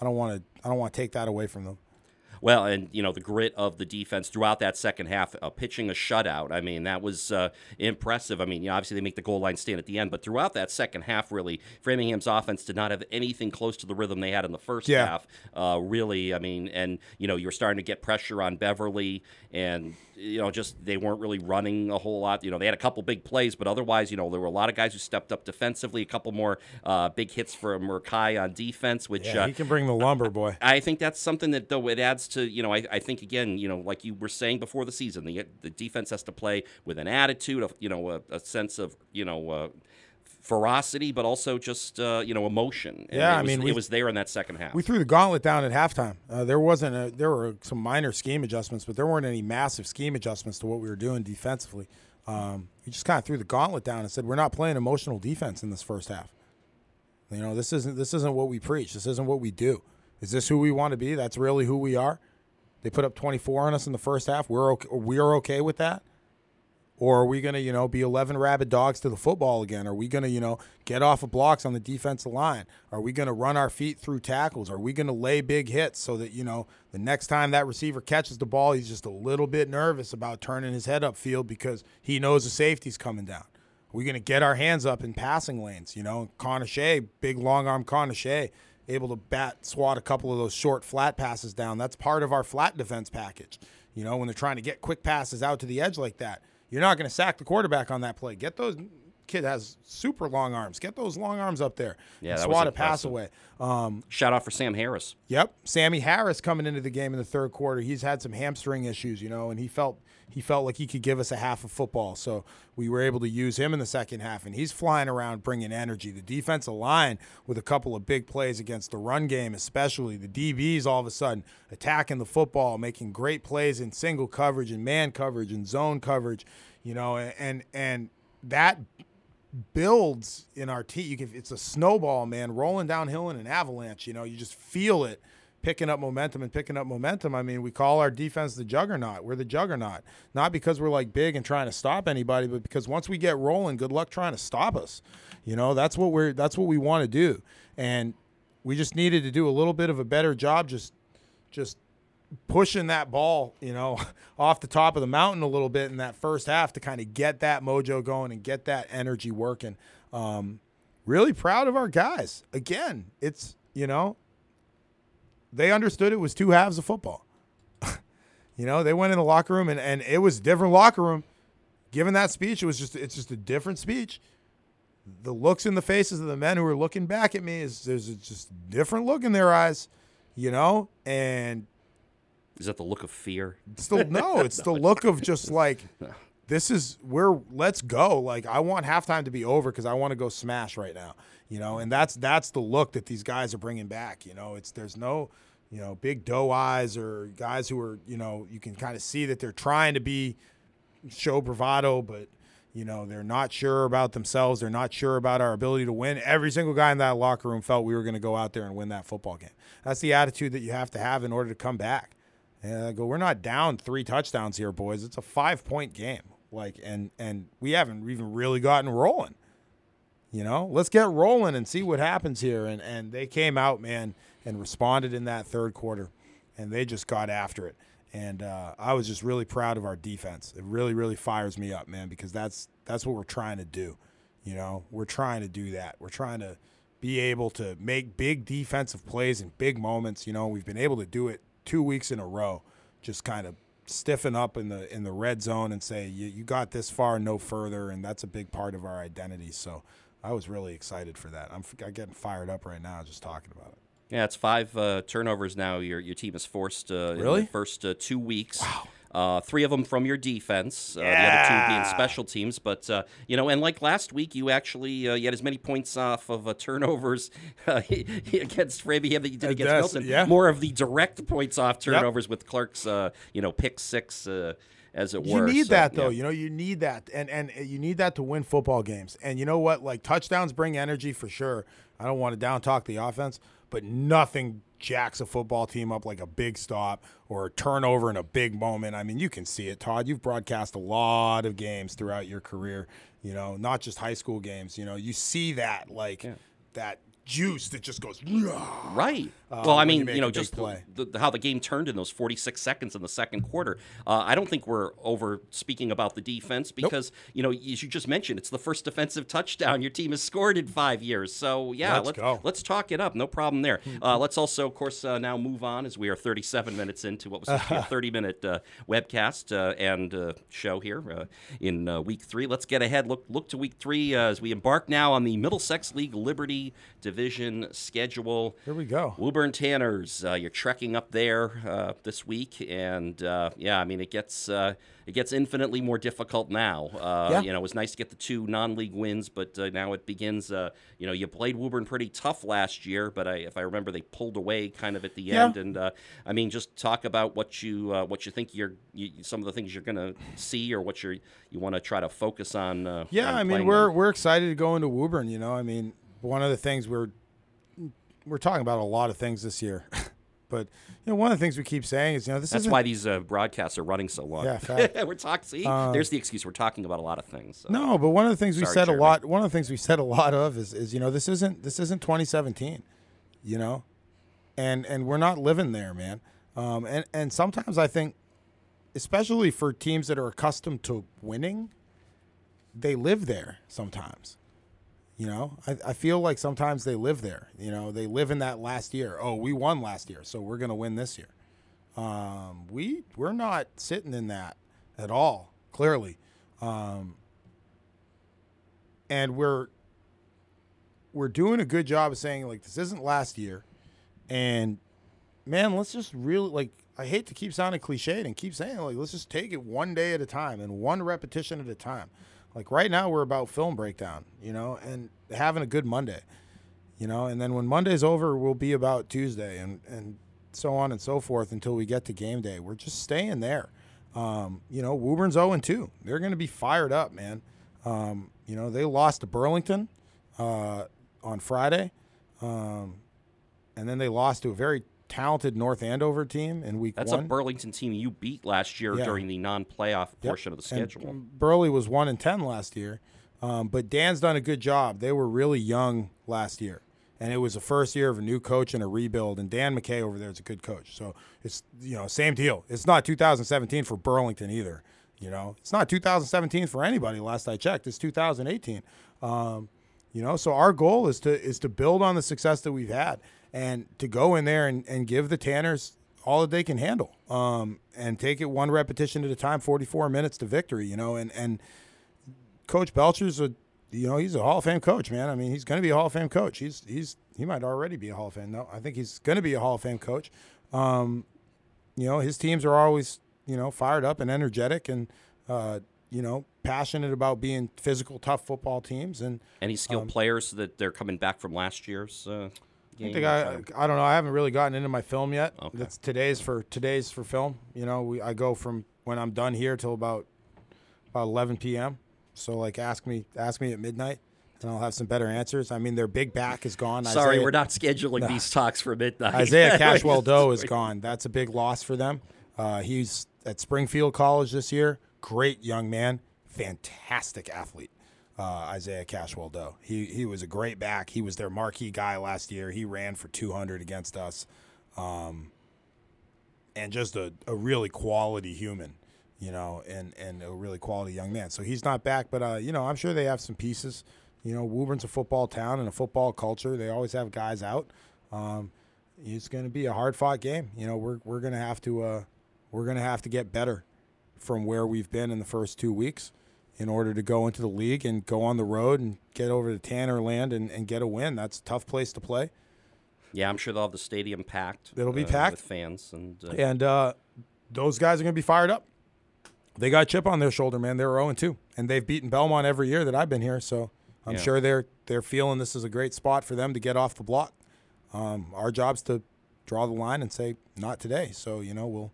I don't want to, I don't want to take that away from them. Well, and you know the grit of the defense throughout that second half, uh, pitching a shutout. I mean, that was uh, impressive. I mean, you know, obviously they make the goal line stand at the end, but throughout that second half, really, Framingham's offense did not have anything close to the rhythm they had in the first Yeah. half. Uh, really, I mean, and you know, you were starting to get pressure on Beverly, and you know, just they weren't really running a whole lot. You know, they had a couple big plays, but otherwise, you know, there were a lot of guys who stepped up defensively. A couple more uh, big hits for Murkai on defense, which Yeah, uh, he can bring the lumber, boy. I think that's something that though it adds to you know I, I think again you know like you were saying before the season the the defense has to play with an attitude of you know a, a sense of you know uh, ferocity but also just uh, you know emotion. And Yeah, it I was, mean, we- it was there in that second half. We threw the gauntlet down at halftime. Uh, there wasn't a, there were some minor scheme adjustments, but there weren't any massive scheme adjustments to what we were doing defensively. Um, we just kind of threw the gauntlet down and said we're not playing emotional defense in this first half. You know, this isn't this isn't what we preach. This isn't what we do. Is this who we want to be? That's really who we are. They put up 24 on us in the first half. We're okay, we're okay with that. Or are we going to, you know, be 11 rabid dogs to the football again? Are we going to, you know, get off of blocks on the defensive line? Are we going to run our feet through tackles? Are we going to lay big hits so that, you know, the next time that receiver catches the ball, he's just a little bit nervous about turning his head upfield because he knows the safety's coming down? Are we going to get our hands up in passing lanes? You know, Connor Shea, big long arm Connor Shea, able to bat swat a couple of those short flat passes down. That's part of our flat defense package. You know, when they're trying to get quick passes out to the edge like that, you're not going to sack the quarterback on that play. Get those kid has super long arms. Get those long arms up there. Yeah, that was swat a pass away. Um, Shout out for Sam Harris. Yep, Sammy Harris coming into the game in the third quarter. He's had some hamstring issues, you know, and he felt he felt like he could give us a half of football. So we were able to use him in the second half, and he's flying around bringing energy. The defensive line with a couple of big plays against the run game, especially the DBs, all of a sudden attacking the football, making great plays in single coverage and man coverage and zone coverage, you know, and and that builds in our team. You can, it's a snowball, man, rolling downhill in an avalanche. You know, you just feel it picking up momentum and picking up momentum. I mean, we call our defense the juggernaut. We're the juggernaut, not because we're like big and trying to stop anybody, but because once we get rolling, good luck trying to stop us. You know, that's what we're that's what we want to do, and we just needed to do a little bit of a better job, just just pushing that ball, you know, off the top of the mountain a little bit in that first half to kind of get that mojo going and get that energy working. Um, really proud of our guys. Again, it's you know, they understood it was two halves of football. you know, they went in the locker room and, and it was different locker room. Given that speech, it was just it's just a different speech. The looks in the faces of the men who were looking back at me is there's a just different look in their eyes, you know, and Is that the look of fear? it's the no, it's the look of just like this is we're let's go. Like I want halftime to be over because I want to go smash right now. You know, and that's that's the look that these guys are bringing back. You know, it's there's no you know big doe eyes or guys who are you know you can kind of see that they're trying to be show bravado, but you know they're not sure about themselves. They're not sure about our ability to win. Every single guy in that locker room felt we were going to go out there and win that football game. That's the attitude that you have to have in order to come back. And I go, we're not down three touchdowns here, boys. It's a five point game. Like, and and we haven't even really gotten rolling. You know, let's get rolling and see what happens here. And and they came out, man, and responded in that third quarter, and they just got after it. And uh, I was just really proud of our defense. It really, really fires me up, man, because that's that's what we're trying to do. You know, we're trying to do that. We're trying to be able to make big defensive plays in big moments. You know, we've been able to do it two weeks in a row. Just kind of stiffen up in the in the red zone and say you, you got this far, no further, and that's a big part of our identity. So I was really excited for that. I'm, I'm getting fired up right now just talking about it. Yeah, it's five uh, turnovers now. Your your team has forced uh, in Really? the first uh, two weeks. Wow. Uh, three of them from your defense, uh, the other two being special teams. But uh, you know, and like last week, you actually uh, you had as many points off of uh, turnovers uh, against Framingham that you did against that's- Milton. yeah. More of the direct points off turnovers with Clark's, uh, you know, pick six, uh, as it You were. need So, that though. yeah. You know, you need that, and and you need that to win football games. And you know what? Like touchdowns bring energy for sure. I don't want to down talk the offense, but nothing jacks a football team up like a big stop or a turnover in a big moment. I mean, you can see it, Todd. You've broadcast a lot of games throughout your career. You know, not just high school games. You know, you see that like that juice that just goes. Right. uh, well, I when you mean, you know, just the, play. the, how the game turned in those 46 seconds in the second quarter. Uh, I don't think we're over speaking about the defense because, you know, as you just mentioned, it's the first defensive touchdown your team has scored in five years. So, yeah, Let's let's, go. let's talk it up. No problem there. Uh, let's also, of course, uh, now move on as we are 37 minutes into what was to a 30 minute uh, webcast uh, and uh, show here uh, in uh, week three. Let's get ahead. Look, look to week three uh, as we embark now on the Middlesex League Liberty Division schedule. Here we go. Woburn Tanners, uh, you're trekking up there uh, this week, and uh, yeah, I mean it gets uh, it gets infinitely more difficult now. Uh, Yeah. You know, it was nice to get the two non-league wins, but uh, now it begins. Uh, you know, you played Woburn pretty tough last year, but I, if I remember, they pulled away kind of at the Yeah. end. And uh, I mean, just talk about what you uh, what you think you're you, some of the things you're going to see, or what you're you want to try to focus on. Uh, Yeah, on I mean we're we're excited to go into Woburn. You know, I mean one of the things we're we're talking about a lot of things this year, but you know one of the things we keep saying is you know this That's isn't why these uh, broadcasts are running so long. Yeah, we're talking. See, Uh, there's the excuse. We're talking about a lot of things. so. no, but one of the things we said Jeremy. a lot. One of the things we said a lot of is is you know this isn't this isn't 2017, you know, and and we're not living there, man. Um, and and sometimes I think, especially for teams that are accustomed to winning, they live there sometimes. You know, I, I feel like sometimes they live there. You know, they live in that last year. Oh, we won last year, so we're gonna win this year. Um, we we're not sitting in that at all. Clearly, um, and we're we're doing a good job of saying like this isn't last year, and man, let's just really like. I hate to keep sounding cliched and keep saying like let's just take it one day at a time and one repetition at a time. Like right now we're about film breakdown, you know, and having a good Monday, you know, and then when Monday's over, we'll be about Tuesday and and so on and so forth until we get to game day. We're just staying there. Um, you know, Woburn's 0 and 2. They're going to be fired up, man. Um, you know, they lost to Burlington uh, on Friday, um, and then they lost to a very talented North Andover team in week That's one. a Burlington team you beat last year Yeah. during the non-playoff Yep. portion of the And schedule. Burley was one and ten last year, um, but Dan's done a good job. They were really young last year, and it was the first year of a new coach and a rebuild. And Dan McKay over there is a good coach, so it's you know same deal. It's not 2017 for Burlington either. You know, it's not 2017 for anybody. Last I checked, it's 2018. Um, you know, so our goal is to is to build on the success that we've had and to go in there and, and give the Tanners all that they can handle. Um, and take it one repetition at a time, 44 minutes to victory, you know, and, and Coach Belcher's a you know, he's a Hall of Fame coach, man. I mean, he's going to be a Hall of Fame coach. He's he's he might already be a Hall of Fame. No, I think he's going to be a Hall of Fame coach. Um, you know, his teams are always you know fired up and energetic and uh, you know passionate about being physical, tough football teams. And Any skilled players that they're coming back from last year's uh, Um, I think I, I don't know. I haven't really gotten into my film yet. Okay. That's today's for today's for film. You know, we I go from when I'm done here till about about 11 p.m. So like, ask me ask me at midnight, and I'll have some better answers. I mean, their big back is gone. Sorry, Isaiah- we're not scheduling these talks for midnight. Isaiah Cashwell Doe is gone. That's a big loss for them. Uh, he's at Springfield College this year. Great young man, fantastic athlete. Uh, Isaiah Cashwell Doe. He he was a great back. He was their marquee guy last year. He ran for 200 against us, um, and just a, a really quality human, you know, and and a really quality young man. So he's not back, but uh, you know, I'm sure they have some pieces. You know, Woburn's a football town and a football culture. They always have guys out. Um, it's going to be a hard fought game. You know, we're we're going to have to uh, we're going to have to get better from where we've been in the first two weeks in order to go into the league and go on the road and get over to Tannerland and, and get a win. That's a tough place to play. Yeah, I'm sure they'll have the stadium packed. It'll be uh, packed. with fans, and uh, And uh, those guys are going to be fired up. They got a chip on their shoulder, man. They're 0 2, and they've beaten Belmont every year that I've been here. So I'm Yeah. sure they're they're feeling this is a great spot for them to get off the block. Um, our job's to draw the line and say not today. So you know we'll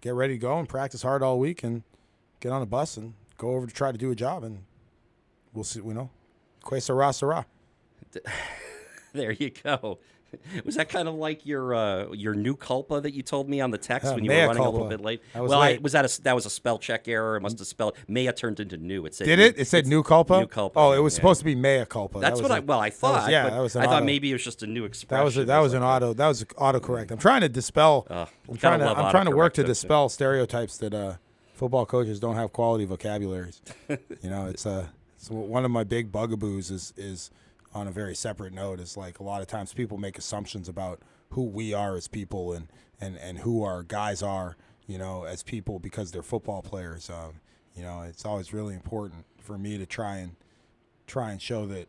get ready to go and practice hard all week and get on a bus and go over to try to do a job and we'll see. You know, que sera sera. there you go. Was that kind of like your uh, your new culpa that you told me on the text Uh, when you were running a little bit late? Was well, I, was that a that was a spell check error? It must have spelled Maya turned into new. It said Did it? It said new culpa. New culpa. Oh, it was yeah. supposed to be mea culpa. That's That what was I a- well I that thought. was- yeah, that was I thought maybe it was just a new expression. That was a, that was an auto that was autocorrect. I'm trying to dispel. Uh, I'm trying to I'm trying to work to dispel stereotypes that uh, football coaches don't have quality vocabularies. you know, it's a it's one of my big bugaboos is is on a very separate note. Is like a lot of times people make assumptions about who we are as people and and and who our guys are. You know, as people because they're football players. Um, you know, it's always really important for me to try and try and show that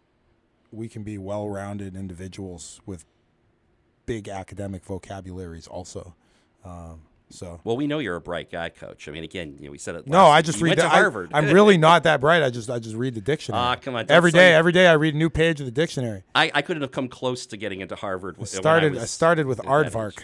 we can be well-rounded individuals with big academic vocabularies also. Um, so Well, we know you're a bright guy, coach. I mean, again, you know, we said it. no, I just read the, Harvard. I'm really not that bright. I just I just read the dictionary. Ah, come on, Every day, every day I read a new page of the dictionary. I, I couldn't have come close to getting into Harvard. when Started I, I, was started with that aardvark.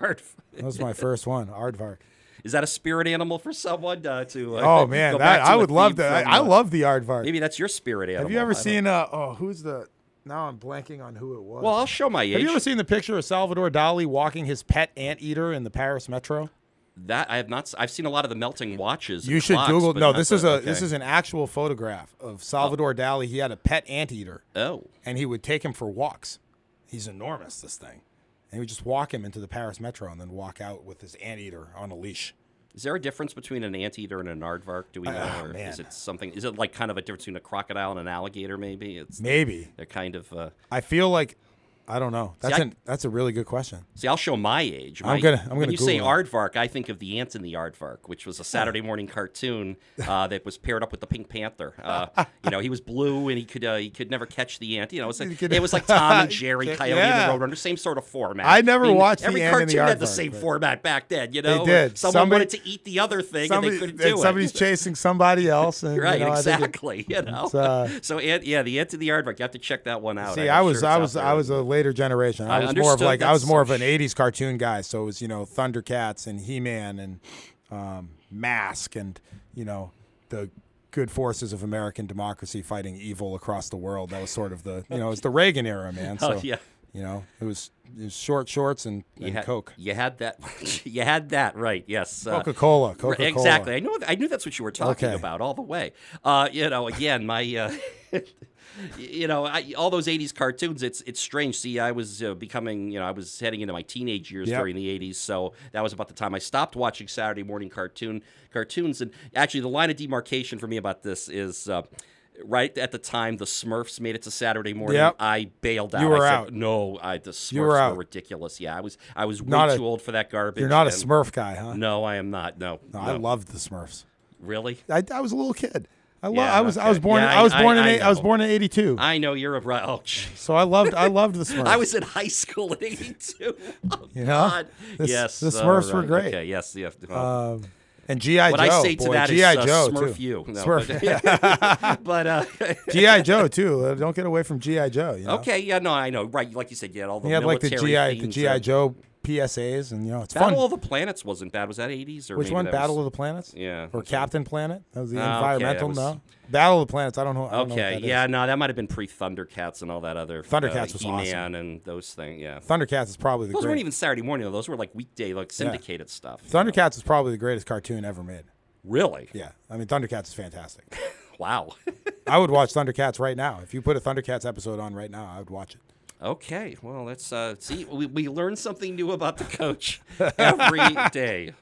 That was my first one, aardvark. Is that a spirit animal for someone uh, to? Uh, Oh man, that I would love that. I, I uh, love the aardvark. Maybe that's your spirit animal. Have you ever I seen uh oh who's the now I'm blanking on who it was. Well, I'll show my age. Have you ever seen the picture of Salvador Dali walking his pet anteater in the Paris metro? that I have not. I've seen a lot of the melting watches. You should clocks, Google. No, this the- is a okay. this is an actual photograph of Salvador oh. Dali. He had a pet anteater, Oh, and he would take him for walks. He's enormous, this thing, and he would just walk him into the Paris metro and then walk out with his anteater on a leash. Is there a difference between an anteater and an aardvark? Do we know, Ah, or man. is it something? Is it like kind of a difference between a crocodile and an alligator? Maybe it's Maybe they're kind of. Uh, I feel like I don't know. That's I- an that's a really good question. See, I'll show my age. I'm gonna- I'm when gonna you say Google it. Aardvark, I think of the Ant and the Aardvark, which was a Saturday morning cartoon uh, that was paired up with the Pink Panther. Uh, you know, he was blue and he could uh, he could never catch the ant. You know, it was like, it was like Tom and Jerry, Coyote Yeah. and the Roadrunner, same sort of format. I never watched the every Ant and the cartoon had the same format back then. You know, they did. Someone Somebody- wanted to eat the other thing Somebody, and they couldn't do somebody's it. Somebody's chasing somebody else, and Right, you know, I it- exactly. You know, so Ant, yeah, the Ant and the Aardvark. You have to check that one out. See, I'm was I was I was a later generation. I, I was more of like I was more of an '80s cartoon guy. So it was you know Thundercats and He-Man and um, Mask and you know the good forces of American democracy fighting evil across the world. That was sort of the you know it was the Reagan era, man. So Oh, yeah. you know it was, it was short shorts and, You had, Coke, You had that. you had that right. Yes. Uh, Coca Cola, Coca. Exactly. I know. I knew that's what you were talking Okay. about all the way. Uh, you know, again, my. Uh, You know, I, all those '80s cartoons. It's it's strange. See, I was uh, becoming, you know, I was heading into my teenage years Yep. during the '80s, so that was about the time I stopped watching Saturday morning cartoon cartoons. And actually, the line of demarcation for me about this is uh, right at the time the Smurfs made it to Saturday morning. Yep. I bailed out. You were I said, out. No, I, the Smurfs were were, ridiculous. Yeah, I was I was way Not a- too old for that garbage. You're not a Smurf guy, huh? No, I am not. No, No, no. I loved the Smurfs. really. I, I was a little kid. I, lo- Yeah, I was I was born Yeah, I was I- born in I I was born in '82. I know you're a right. Oh, jeez. So I loved I loved the Smurfs. I was in high school in '82. Oh, You know? God. The s- yes, the all Smurfs were great. Okay, yes, yeah. well, Um, and GI Joe. what I say to boy, that is GI uh, Joe Smurf too. you. No, Smurf. But, but, uh, GI Joe too. Uh, don't get away from GI Joe. You know? okay, yeah, no, I know. Right, like you said, you had all the He had like the GI the GI uh, Joe PSAs, and you know it's Battle fun. of the Planets wasn't bad. Was that '80s or Which one? Battle was, of the Planets? Yeah. Or Captain Planet? That was the okay, environmental. that was- No. Battle of the Planets. I don't know. I don't know Okay, is. yeah, no, that might have been pre Thundercats and all that other Thundercats uh, was He-Man and those things. Yeah, Thundercats is probably the those weren't even Saturday morning. though. Those were like weekday, like syndicated stuff. Thundercats is probably the greatest cartoon ever made. Really? Yeah, I mean Thundercats is fantastic. Wow. I would watch Thundercats right now. If you put a Thundercats episode on right now, I would watch it. Okay, well, let's uh, see. We, we learn something new about the coach every day.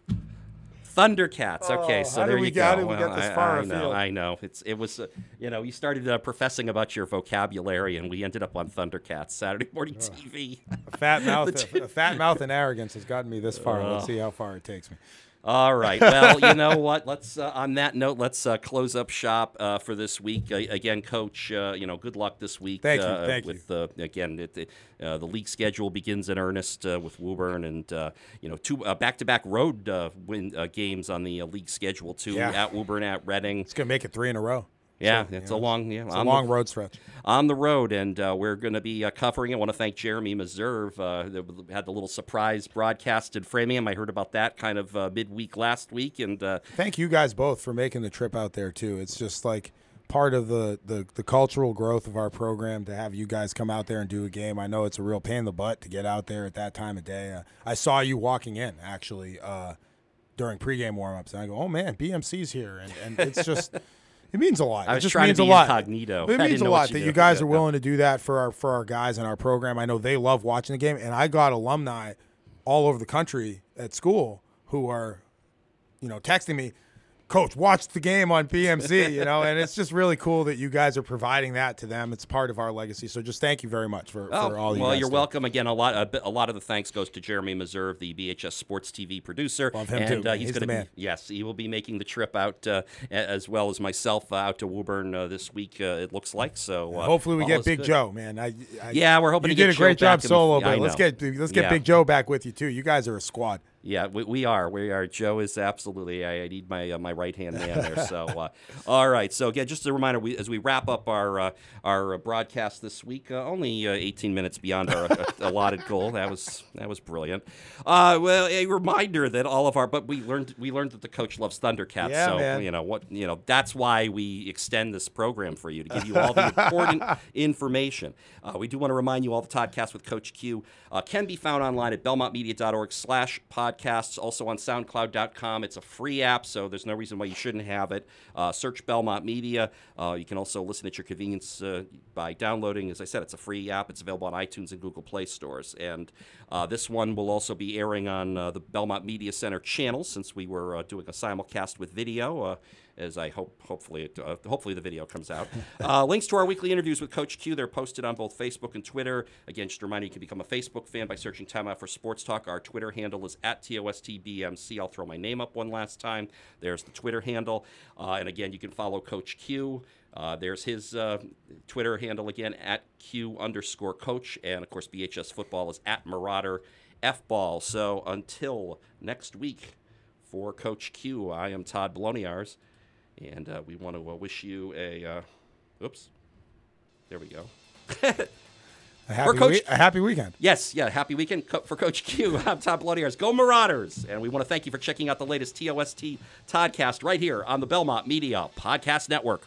Thundercats. Okay, Oh, so there we you go. we Well, get this I, far I know. I know. It's it was, uh, you know, you started uh, professing about your vocabulary, and we ended up on Thundercats Saturday morning TV. A fat mouth, a, a fat mouth and arrogance has gotten me this far. Let's see how far it takes me. All right. Well, you know what? Let's uh, on that note, let's uh, close up shop uh, for this week. Uh, again, Coach, uh, you know, good luck this week. Thank you, uh, thank with the again, it, it, uh, the league schedule begins in earnest uh, with Woburn, and uh, you know, two uh, back-to-back road uh, win uh, games on the uh, league schedule too. Yeah. At Woburn, at Reading. It's gonna make it three in a row. Yeah, So, you it's know, a long, yeah, It's a on the- long road stretch. on the road, and uh, we're going to be uh, covering it. I want to thank Jeremy Meserve. Uh, had the little surprise broadcast in Framingham. I heard about that kind of uh, midweek last week, and uh, Thank you guys both for making the trip out there too. It's just like part of the, the the cultural growth of our program to have you guys come out there and do a game. I know it's a real pain in the butt to get out there at that time of day. Uh, I saw you walking in actually uh, during pregame warmups, and I go, "Oh man, BMC's here," and, and it's just. It means a lot. I it was just trying to means be a lot. incognito. It I means didn't a know what lot that you guys Yeah, are willing to do that for our for our guys in our program. I know they love watching the game, and I got alumni all over the country at school who are, you know, texting me, "Coach, watch the game on BMC," you know, and it's just really cool that you guys are providing that to them. It's part of our legacy. So just thank you very much for, Oh, for all you well, you're do. welcome. Again, a lot, a, bit- a lot of the thanks goes to Jeremy Meserve, the BHS Sports TV producer, Love him and too. Uh, He's he's going to man. be, yes, he will be making the trip out uh, as well as myself uh, out to Woburn uh, this week. Uh, it looks like so. Uh, Hopefully, we get Big good. Joe, man. I, I, Yeah, we're hoping you to get did a great back job solo, but let's get let's get Yeah. Big Joe back with you too. You guys are a squad. Yeah, we, we are. We are. Joe is absolutely. I, I need my uh, my right hand man there. So, uh, all right. So again, just a reminder: we, as we wrap up our uh, our uh, broadcast this week, uh, only uh, 18 minutes beyond our uh, allotted goal. That was that was brilliant. Uh, well, a reminder that all of our but we learned we learned that the coach loves Thundercats. Yeah, so man. you know what you know that's why we extend this program for you to give you all the important information. Uh, we do want to remind you all the Toddcast with Coach Q uh, can be found online at belmontmedia.org slash podcasts, also on soundcloud.com. It's a free app, so there's no reason why you shouldn't have it. Uh, search Belmont Media. Uh, you can also listen at your convenience uh, by downloading. As I said, it's a free app. It's available on iTunes and Google Play stores. And uh, this one will also be airing on uh, the Belmont Media Center channel since we were doing a simulcast with video. As I hope hopefully it, uh, hopefully the video comes out. Uh, links to our weekly interviews with Coach Q they're posted on both Facebook and Twitter. Again, just a reminder you can become a Facebook fan by searching Time Out for Sports Talk. Our Twitter handle is at TOSTBMC. I'll throw my name up one last time. There's the Twitter handle, uh, and again you can follow Coach Q. Uh, there's his uh, Twitter handle again at Q underscore coach. And of course, BHS football is at Marauder F ball. So until next week for Coach Q, I am Todd Boloniars. And uh, we want to uh, wish you a. Uh, oops. There we go. A happy, Coach- wee- a happy weekend. Yes, yeah, happy weekend co- for Coach Q. I'm Todd Boloniars. Go Marauders! And we want to thank you for checking out the latest TOST podcast right here on the Belmont Media Podcast Network.